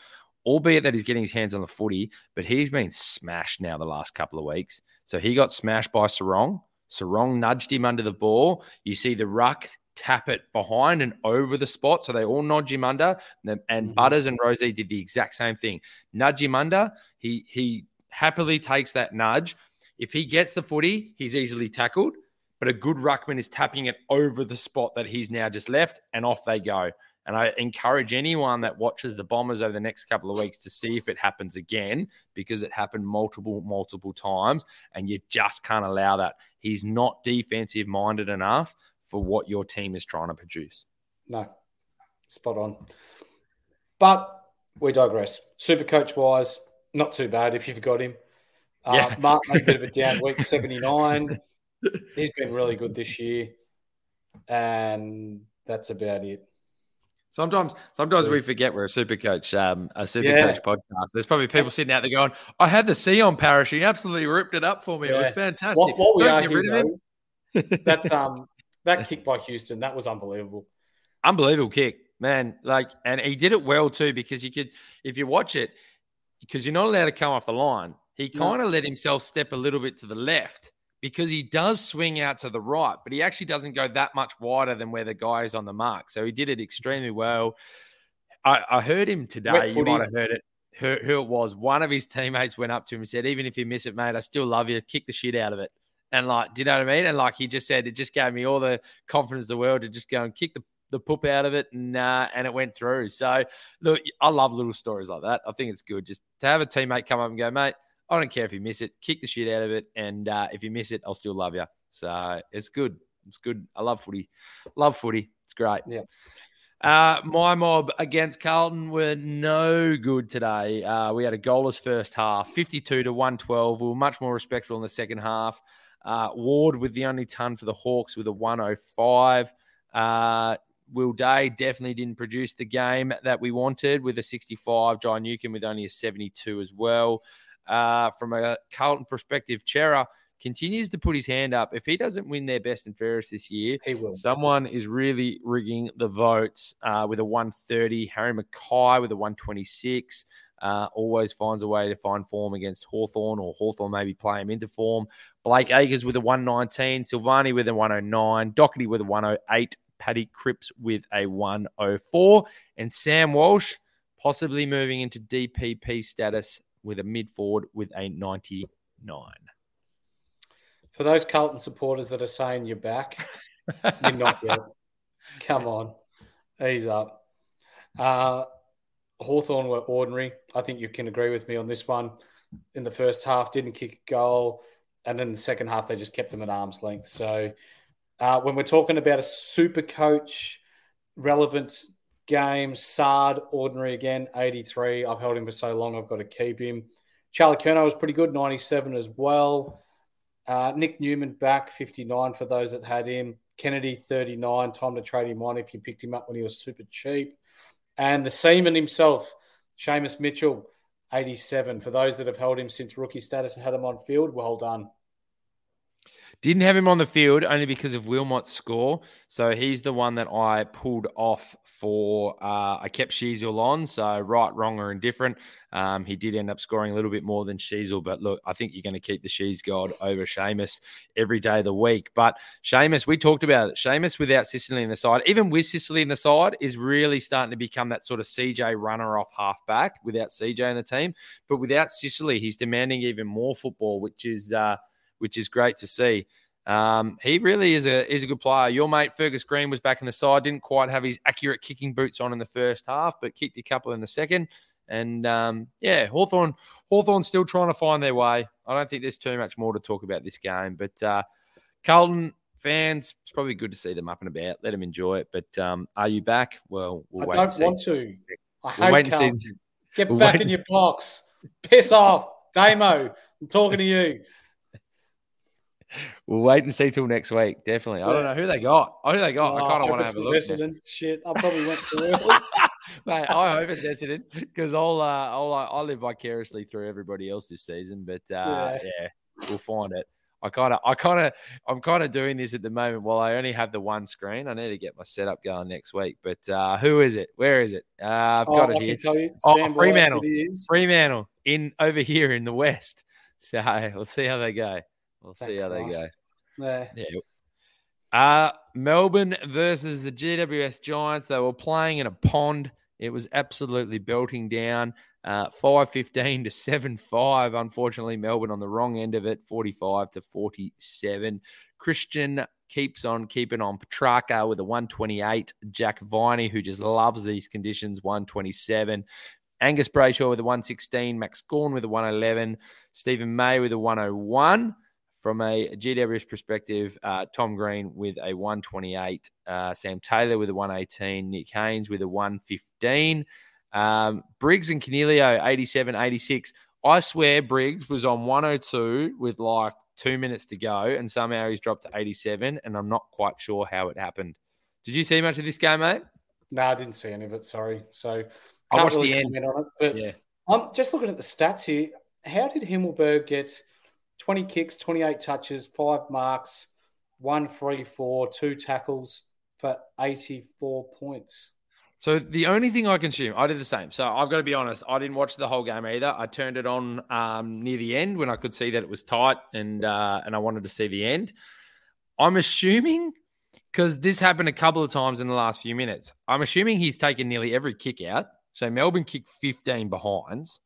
albeit that he's getting his hands on the footy, but he's been smashed now the last couple of weeks. So he got smashed by Serong. Serong nudged him under the ball. You see the ruck tap it behind and over the spot. So they all nudge him under. And, mm-hmm. Butters and Rozee did the exact same thing. Nudge him under. He he happily takes that nudge. If he gets the footy, he's easily tackled but a good ruckman is tapping it over the spot that he's now just left, and off they go. And I encourage anyone that watches the Bombers over the next couple of weeks to see if it happens again because it happened multiple, multiple times, and you just can't allow that. He's not defensive minded enough for what your team is trying to produce. No, spot on. But we digress. Super coach wise, not too bad if you've got him. Uh, yeah. Mark a bit of a down week, 79 <laughs> he's been really good this year, and that's about it. Sometimes, sometimes we forget we're a super coach, um, a super yeah. coach podcast. There's probably people sitting out there going, "I had the C on Parish. He absolutely ripped it up for me. Yeah. It was fantastic." What, what we Don't get rid of him. that's um, that kick by Houston. That was unbelievable. Unbelievable kick, man. Like, and he did it well too because you could, if you watch it, because you're not allowed to come off the line. He kind of no. let himself step a little bit to the left because he does swing out to the right, but he actually doesn't go that much wider than where the guy is on the mark. So he did it extremely well. I, I heard him today. You might have heard it. Who, who, it was? One of his teammates went up to him and said, "Even if you miss it, mate, I still love you. Kick the shit out of it." And like, do you know what I mean? And like he just said, it just gave me all the confidence in the world to just go and kick the the poop out of it, and uh, and it went through. So look, I love little stories like that. I think it's good just to have a teammate come up and go, mate. I don't care if you miss it. Kick the shit out of it, and uh, if you miss it, I'll still love you. So it's good. It's good. I love footy. Love footy. It's great. Yeah. Uh, my mob against Carlton were no good today. Uh, we had a goalless first half, 52 to 112. We were much more respectful in the second half. Uh, Ward with the only ton for the Hawks with a 105. Uh, Will Day definitely didn't produce the game that we wanted with a 65. Jai Newcombe with only a 72 as well uh, from a Carlton perspective, Cerra continues to put his hand up. If he doesn't win their best and fairest this year, he will. Someone is really rigging the votes uh, with a 130. Harry McKay with a 126. Uh, always finds a way to find form against Hawthorn, or Hawthorn maybe play him into form. Blake Acres with a 119. Silvagni with a 109. Docherty with a 108. Paddy Cripps with a 104. And Sam Walsh possibly moving into DPP status with a mid forward with a 99. For those Carlton supporters that are saying you're back, you're not yet. <laughs> Come on, ease up. Uh, Hawthorn were ordinary. I think you can agree with me on this one. In the first half, didn't kick a goal. And then the second half, they just kept them at arm's length. So uh, when we're talking about a super coach, relevant game. Sard, ordinary again, 83. I've held him for so long, I've got to keep him. Charlie was pretty good, 97 as well. Uh, Nick Newman back, 59 for those that had him. Kennedy, 39. Time to trade him on if you picked him up when he was super cheap. And the Seaman himself, Seamus Mitchell, 87. For those that have held him since rookie status and had him on field, well done. Didn't have him on the field only because of Wilmot's score. So he's the one that I pulled off for. Uh, I kept Sheezel on. So right, wrong, or indifferent. Um, he did end up scoring a little bit more than Sheezel. But look, I think you're going to keep the Shees God over Seamus every day of the week. But Seamus, we talked about it. Seamus without Sicily in the side, even with Sicily in the side, is really starting to become that sort of CJ runner off halfback without CJ in the team. But without Sicily, he's demanding even more football, which is. Uh, which is great to see. Um, he really is a is a good player. Your mate Fergus Greene was back in the side, didn't quite have his accurate kicking boots on in the first half, but kicked a couple in the second. And um, yeah, Hawthorn Hawthorn's still trying to find their way. I don't think there's too much more to talk about this game, but uh, Carlton fans, it's probably good to see them up and about. Let them enjoy it. But um, are you back? Well, we'll I don't want to. I hate wait and Carlton. see. Get we'll back in your box. Piss off. Damo, I'm talking to you. We'll wait and see till next week. Definitely. I don't know who they got. Who they got. I Oh, kind of want to it's have a the look. now. Resident. Shit, I probably went too <laughs> early. Mate, I hope it's Essendon because I'll, uh, I'll uh, I live vicariously through everybody else this season. But uh, yeah. Yeah. we'll find it. I kind of, I kind of, I'm kind of doing this at the moment while I only have the one screen. I need to get my setup going next week. But uh, who is it? Where is it? Uh, I've Oh, got I it here. can tell you. Oh, Stand Fremantle. It is. Fremantle in over here in the west. <laughs> So we'll see how they go. We'll Thank see how they go. Yeah. Yeah. Uh, Melbourne versus the GWS Giants. They were playing in a pond. It was absolutely belting down. Uh, 515 to 7 5. Unfortunately, Melbourne on the wrong end of it, 45 to 47. Christian keeps on keeping on. Petracca with a 128. Jack Viney, who just loves these conditions, 127. Angus Brayshaw with a 116. Max Gawn with a 111. Steven May with a 101. From a GWS perspective, uh, Tom Green with a 128, uh, Sam Taylor with a 118, Nick Haynes with a 115, um, Briggs and Coniglio 87, 86. I swear Briggs was on 102 with like two minutes to go, and somehow he's dropped to 87, and I'm not quite sure how it happened. Did you see much of this game, mate? No, I didn't see any of it. Sorry. So I watched really the end. on it. But Yeah. I'm just looking at the stats here. How did Himmelberg get 20 kicks, 28 touches, five marks, one free four, two tackles for 84 points? So the only thing I consume, I did the same. So I've got to be honest, I didn't watch the whole game either. I turned it on um, near the end when I could see that it was tight and uh, and I wanted to see the end. I'm assuming because this happened a couple of times in the last few minutes. I'm assuming he's taken nearly every kick out. So Melbourne kicked 15 behinds.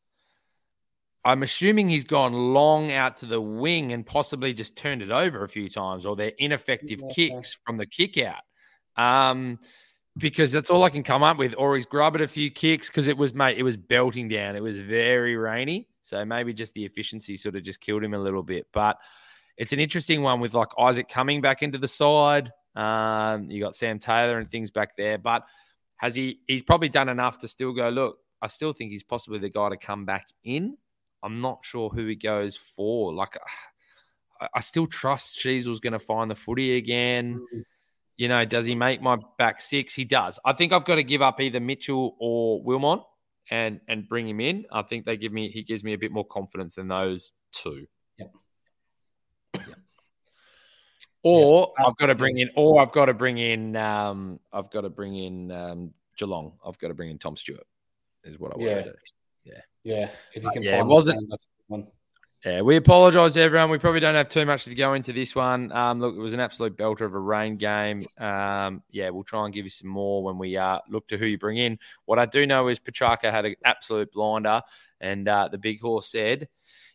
I'm assuming he's gone long out to the wing and possibly just turned it over a few times, or they're ineffective Yeah. kicks from the kick out. Um, because that's all I can come up with. Or he's grubbed a few kicks because it was, mate, it was belting down. It was very rainy. So maybe just the efficiency sort of just killed him a little bit. But it's an interesting one with like Isaac coming back into the side. Um, you got Sam Taylor and things back there. But has he, he's probably done enough to still go, look, I still think he's possibly the guy to come back in. I'm not sure who he goes for. Like, I, I still trust Sheezel's going to find the footy again. You know, does he make my back six? He does. I think I've got to give up either Mitchell or Wilmot and and bring him in. I think they give me he gives me a bit more confidence than those two. Yep. Or Yeah. I've got to bring in, or I've got to bring in, um, I've got to bring in um, Geelong. I've got to bring in Tom Stewart. Is what I want Yeah. to do. Yeah, if you Uh, can yeah, it find wasn't- one, that's one. Yeah, we apologise to everyone. We probably don't have too much to go into this one. Um, look, it was an absolute belter of a rain game. Um, yeah, we'll try and give you some more when we uh, look to who you bring in. What I do know is Petracca had an absolute blinder, and uh, the big horse said,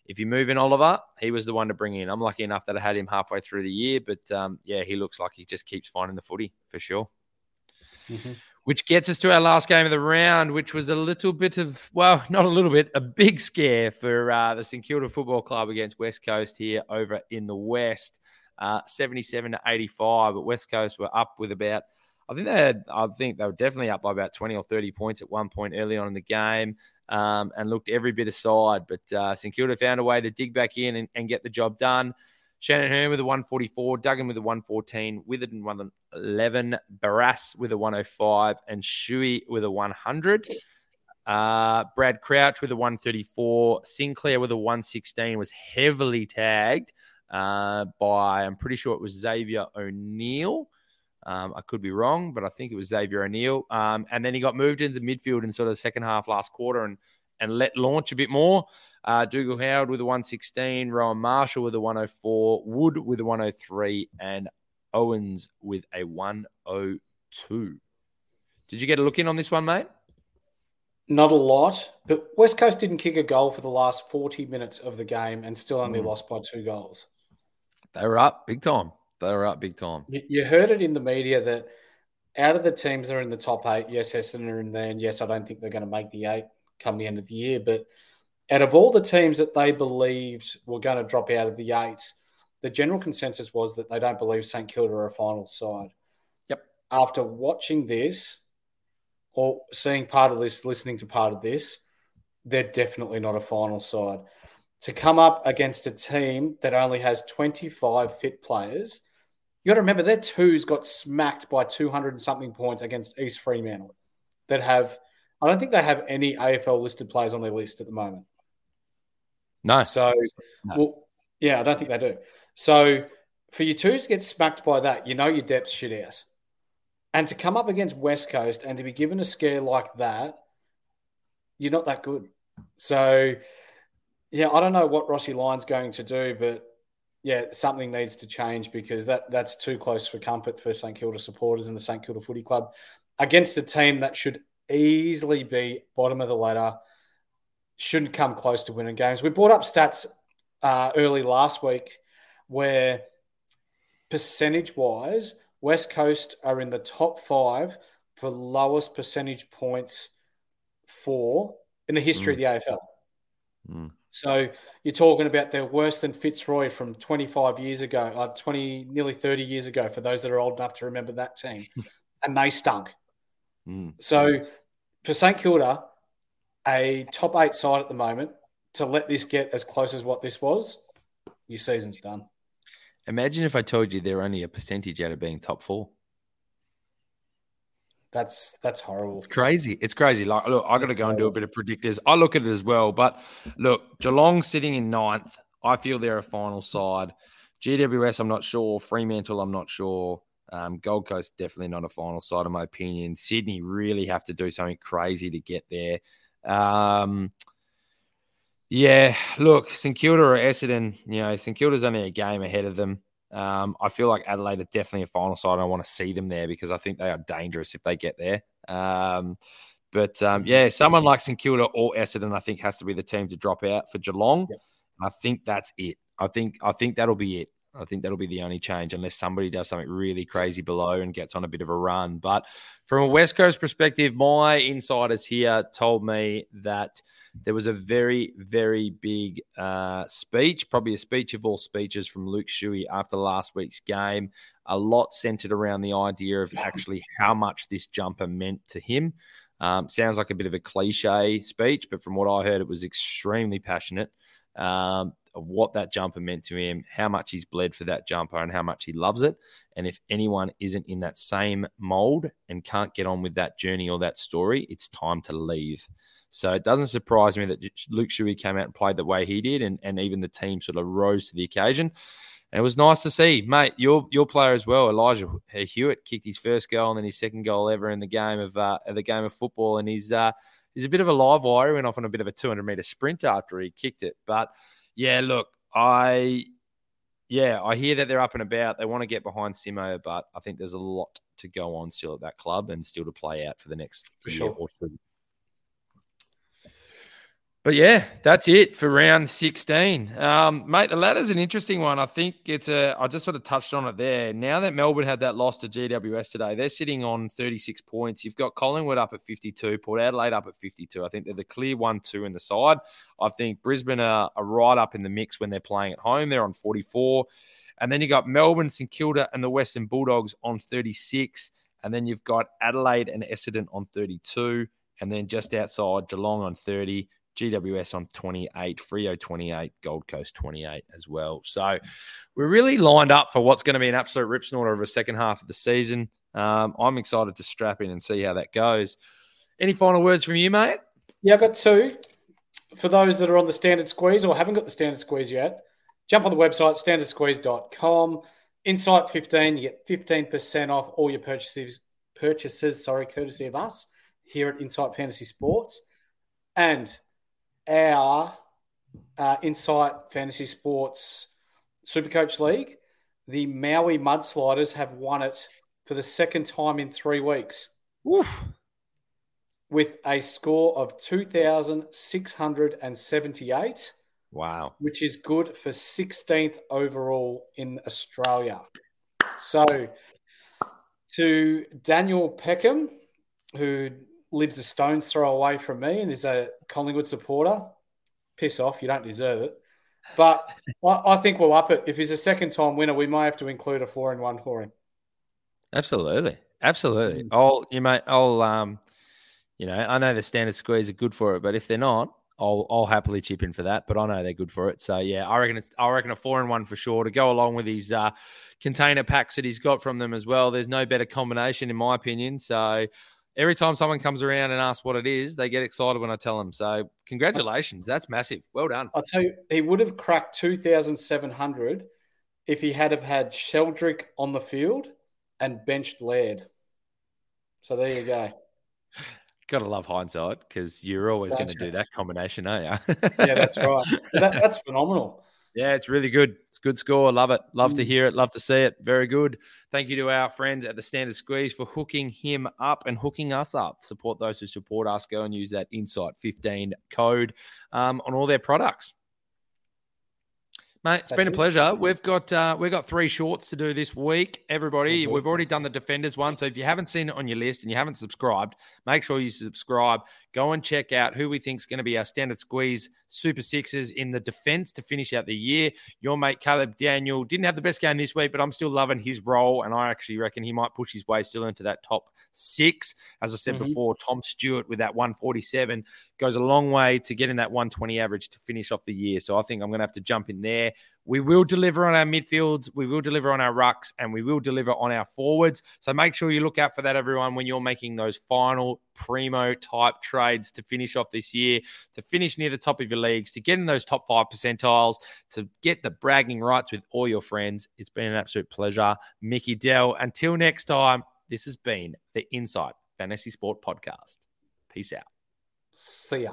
if you move in Oliver, he was the one to bring in. I'm lucky enough that I had him halfway through the year, but um, yeah, he looks like he just keeps finding the footy for sure. Mhm. Which gets us to our last game of the round, which was a little bit of, well, <laughs> not a little bit, a big scare for uh, the St Kilda Football Club against West Coast here over in the West. Uh, 77 to 85, but West Coast were up with about, I think they had, I think they were definitely up by about 20 or 30 points at one point early on in the game um, and looked every bit aside. But uh, St Kilda found a way to dig back in and, and get the job done. Shannon Hurn with a 144, Duggan with a 114, Witherden 111, Barrass with a 105, and Shuey with a 100. Uh, Brad Crouch with a 134, Sinclair with a 116 was heavily tagged, uh, by, I'm pretty sure it was Xavier O'Neill. Um, I could be wrong, but I think it was Xavier O'Neill. Um, and then he got moved into the midfield in sort of the second half last quarter and and let launch a bit more. Uh, Dougal Howard with a 116, Rowan Marshall with a 104, Wood with a 103, and Owens with a 102. Did you get a look in on this one, mate? Not a lot, but West Coast didn't kick a goal for the last 40 minutes of the game and still only mm. lost by two goals. They were up big time. They were up big time. You heard it in the media that out of the teams that are in the top eight, yes, Essendon are in there, and yes, I don't think they're going to make the eight come the end of the year. But out of all the teams that they believed were going to drop out of the eight, the general consensus was that they don't believe St Kilda are a final side. Yep. After watching this or seeing part of this, listening to part of this, they're definitely not a final side. To come up against a team that only has 25 fit players, you got to remember their twos got smacked by 200 and something points against East Fremantle that have I don't think they have any AFL listed players on their list at the moment. No. So, no. well, yeah, I don't think they do. So, for you two to get smacked by that, you know your depth shit out. And to come up against West Coast and to be given a scare like that, you're not that good. So, yeah, I don't know what Rossi Lyon's going to do, but yeah, something needs to change because that that's too close for comfort for St Kilda supporters and the St Kilda Footy Club against a team that should easily be bottom of the ladder. Shouldn't come close to winning games. We brought up stats uh, early last week where percentage wise, West Coast are in the top five for lowest percentage points for in the history mm. of the AFL. Mm. So you're talking about they're worse than Fitzroy from 25 years ago, uh, 20, nearly 30 years ago, for those that are old enough to remember that team. <laughs> and they stunk. Mm. So for St Kilda, a top eight side at the moment, to let this get as close as what this was, your season's done. Imagine if I told you they're only a percentage out of being top four. That's that's horrible. It's crazy. It's crazy. Like, look, I got to go and do a bit of predictors. I look at it as well, but look, Geelong sitting in ninth. I feel they're a final side. GWS, I'm not sure. Fremantle, I'm not sure. Um, Gold Coast definitely not a final side, in my opinion. Sydney really have to do something crazy to get there. Um, yeah, look, St Kilda or Essendon, you know, St Kilda's only a game ahead of them. Um, I feel like Adelaide are definitely a final side. I want to see them there because I think they are dangerous if they get there. Um, but um, yeah, someone like St Kilda or Essendon, I think, has to be the team to drop out for Geelong. Yep. I think that's it. I think I think that'll be it. I think that'll be the only change unless somebody does something really crazy below and gets on a bit of a run. But from a West Coast perspective, my insiders here told me that there was a very, very big uh, speech, probably a speech of all speeches from Luke Shuey after last week's game. A lot centered around the idea of actually how much this jumper meant to him. Um, sounds like a bit of a cliche speech, but from what I heard, it was extremely passionate. Um, of what that jumper meant to him, how much he's bled for that jumper, and how much he loves it. And if anyone isn't in that same mold and can't get on with that journey or that story, it's time to leave. So it doesn't surprise me that Luke Shuey came out and played the way he did, and, and even the team sort of rose to the occasion. And it was nice to see, mate, your your player as well, Elijah Hewett, kicked his first goal and then his second goal ever in the game of uh, the game of football, and he's uh, he's a bit of a live wire. He went off on a bit of a 200 meter sprint after he kicked it, but yeah, look, I yeah, I hear that they're up and about. They want to get behind Simo, but I think there's a lot to go on still at that club and still to play out for the next for year sure. or two. But yeah, that's it for round 16. Um, mate, the ladder's an interesting one. I think it's a, I just sort of touched on it there. Now that Melbourne had that loss to GWS today, they're sitting on 36 points. You've got Collingwood up at 52, Port Adelaide up at 52. I think they're the clear one, two in the side. I think Brisbane are, are right up in the mix when they're playing at home. They're on 44. And then you got Melbourne, St Kilda, and the Western Bulldogs on 36. And then you've got Adelaide and Essendon on 32. And then just outside, Geelong on 30. GWS on 28, Freo 28, Gold Coast 28 as well. So we're really lined up for what's going to be an absolute rip snorter of a second half of the season. Um, I'm excited to strap in and see how that goes. Any final words from you, mate? Yeah, I've got two. For those that are on the standard squeeze or haven't got the standard squeeze yet, Jump on the website, standardsqueeze.com. Insight 15, you get 15% off all your purchases, purchases, sorry, courtesy of us here at Insight Fantasy Sports. And our uh, Insight Fantasy Sports Supercoach League, the Maui Mudsliders have won it for the second time in three weeks. Oof. With a score of 2,678. Wow. Which is good for 16th overall in Australia. So, to Daniel Peckham, who lives a stone's throw away from me and is a Collingwood supporter, piss off, you don't deserve it. But I, I, think we'll up it. If he's a second time winner, we might have to include a four in one for him. Absolutely. Absolutely. Mm. I'll, you might, I'll, um, you know, I know the standard squeeze are good for it, but if they're not, I'll I'll happily chip in for that, but I know they're good for it. So yeah, I reckon it's I reckon a four and one for sure to go along with his uh, container packs that he's got from them as well. There's no better combination in my opinion. So every time someone comes around and asks what it is, they get excited when I tell them. So congratulations, that's massive. Well done. I'll tell you, he would have cracked two thousand seven hundred if he had have had Sheldrick on the field and benched Laird. So there you go. Gotta love hindsight because you're always going to do that combination, are you? yeah, that's right. <laughs> That, that's phenomenal. Yeah, it's really good. It's good score. Love it. Love mm. to hear it. Love to see it. Very good. Thank you to our friends at the Standard Squeeze for hooking him up and hooking us up. Support those who support us. Go and use that Insight 15 code um, on all their products. Mate, it's That's been a pleasure. We've got uh, we've got three shorts to do this week. Everybody, mm-hmm. we've already done the defenders one. So if you haven't seen it on your list and you haven't subscribed, make sure you subscribe. Go and check out who we think is going to be our standard squeeze super sixes in the defense to finish out the year. Your mate Caleb Daniel didn't have the best game this week, but I'm still loving his role, and I actually reckon he might push his way still into that top six. As I said mm-hmm. before, Tom Stewart with that 147 goes a long way to getting that 120 average to finish off the year. So I think I'm going to have to jump in there. We will deliver on our midfields, we will deliver on our rucks, and we will deliver on our forwards. So make sure you look out for that, everyone, when you're making those final primo type trades to finish off this year, to finish near the top of your leagues, to get in those top five percentiles, to get the bragging rights with all your friends. It's been an absolute pleasure. Mickey Dell, until next time, this has been the Insight Fantasy Sport Podcast. Peace out. See ya.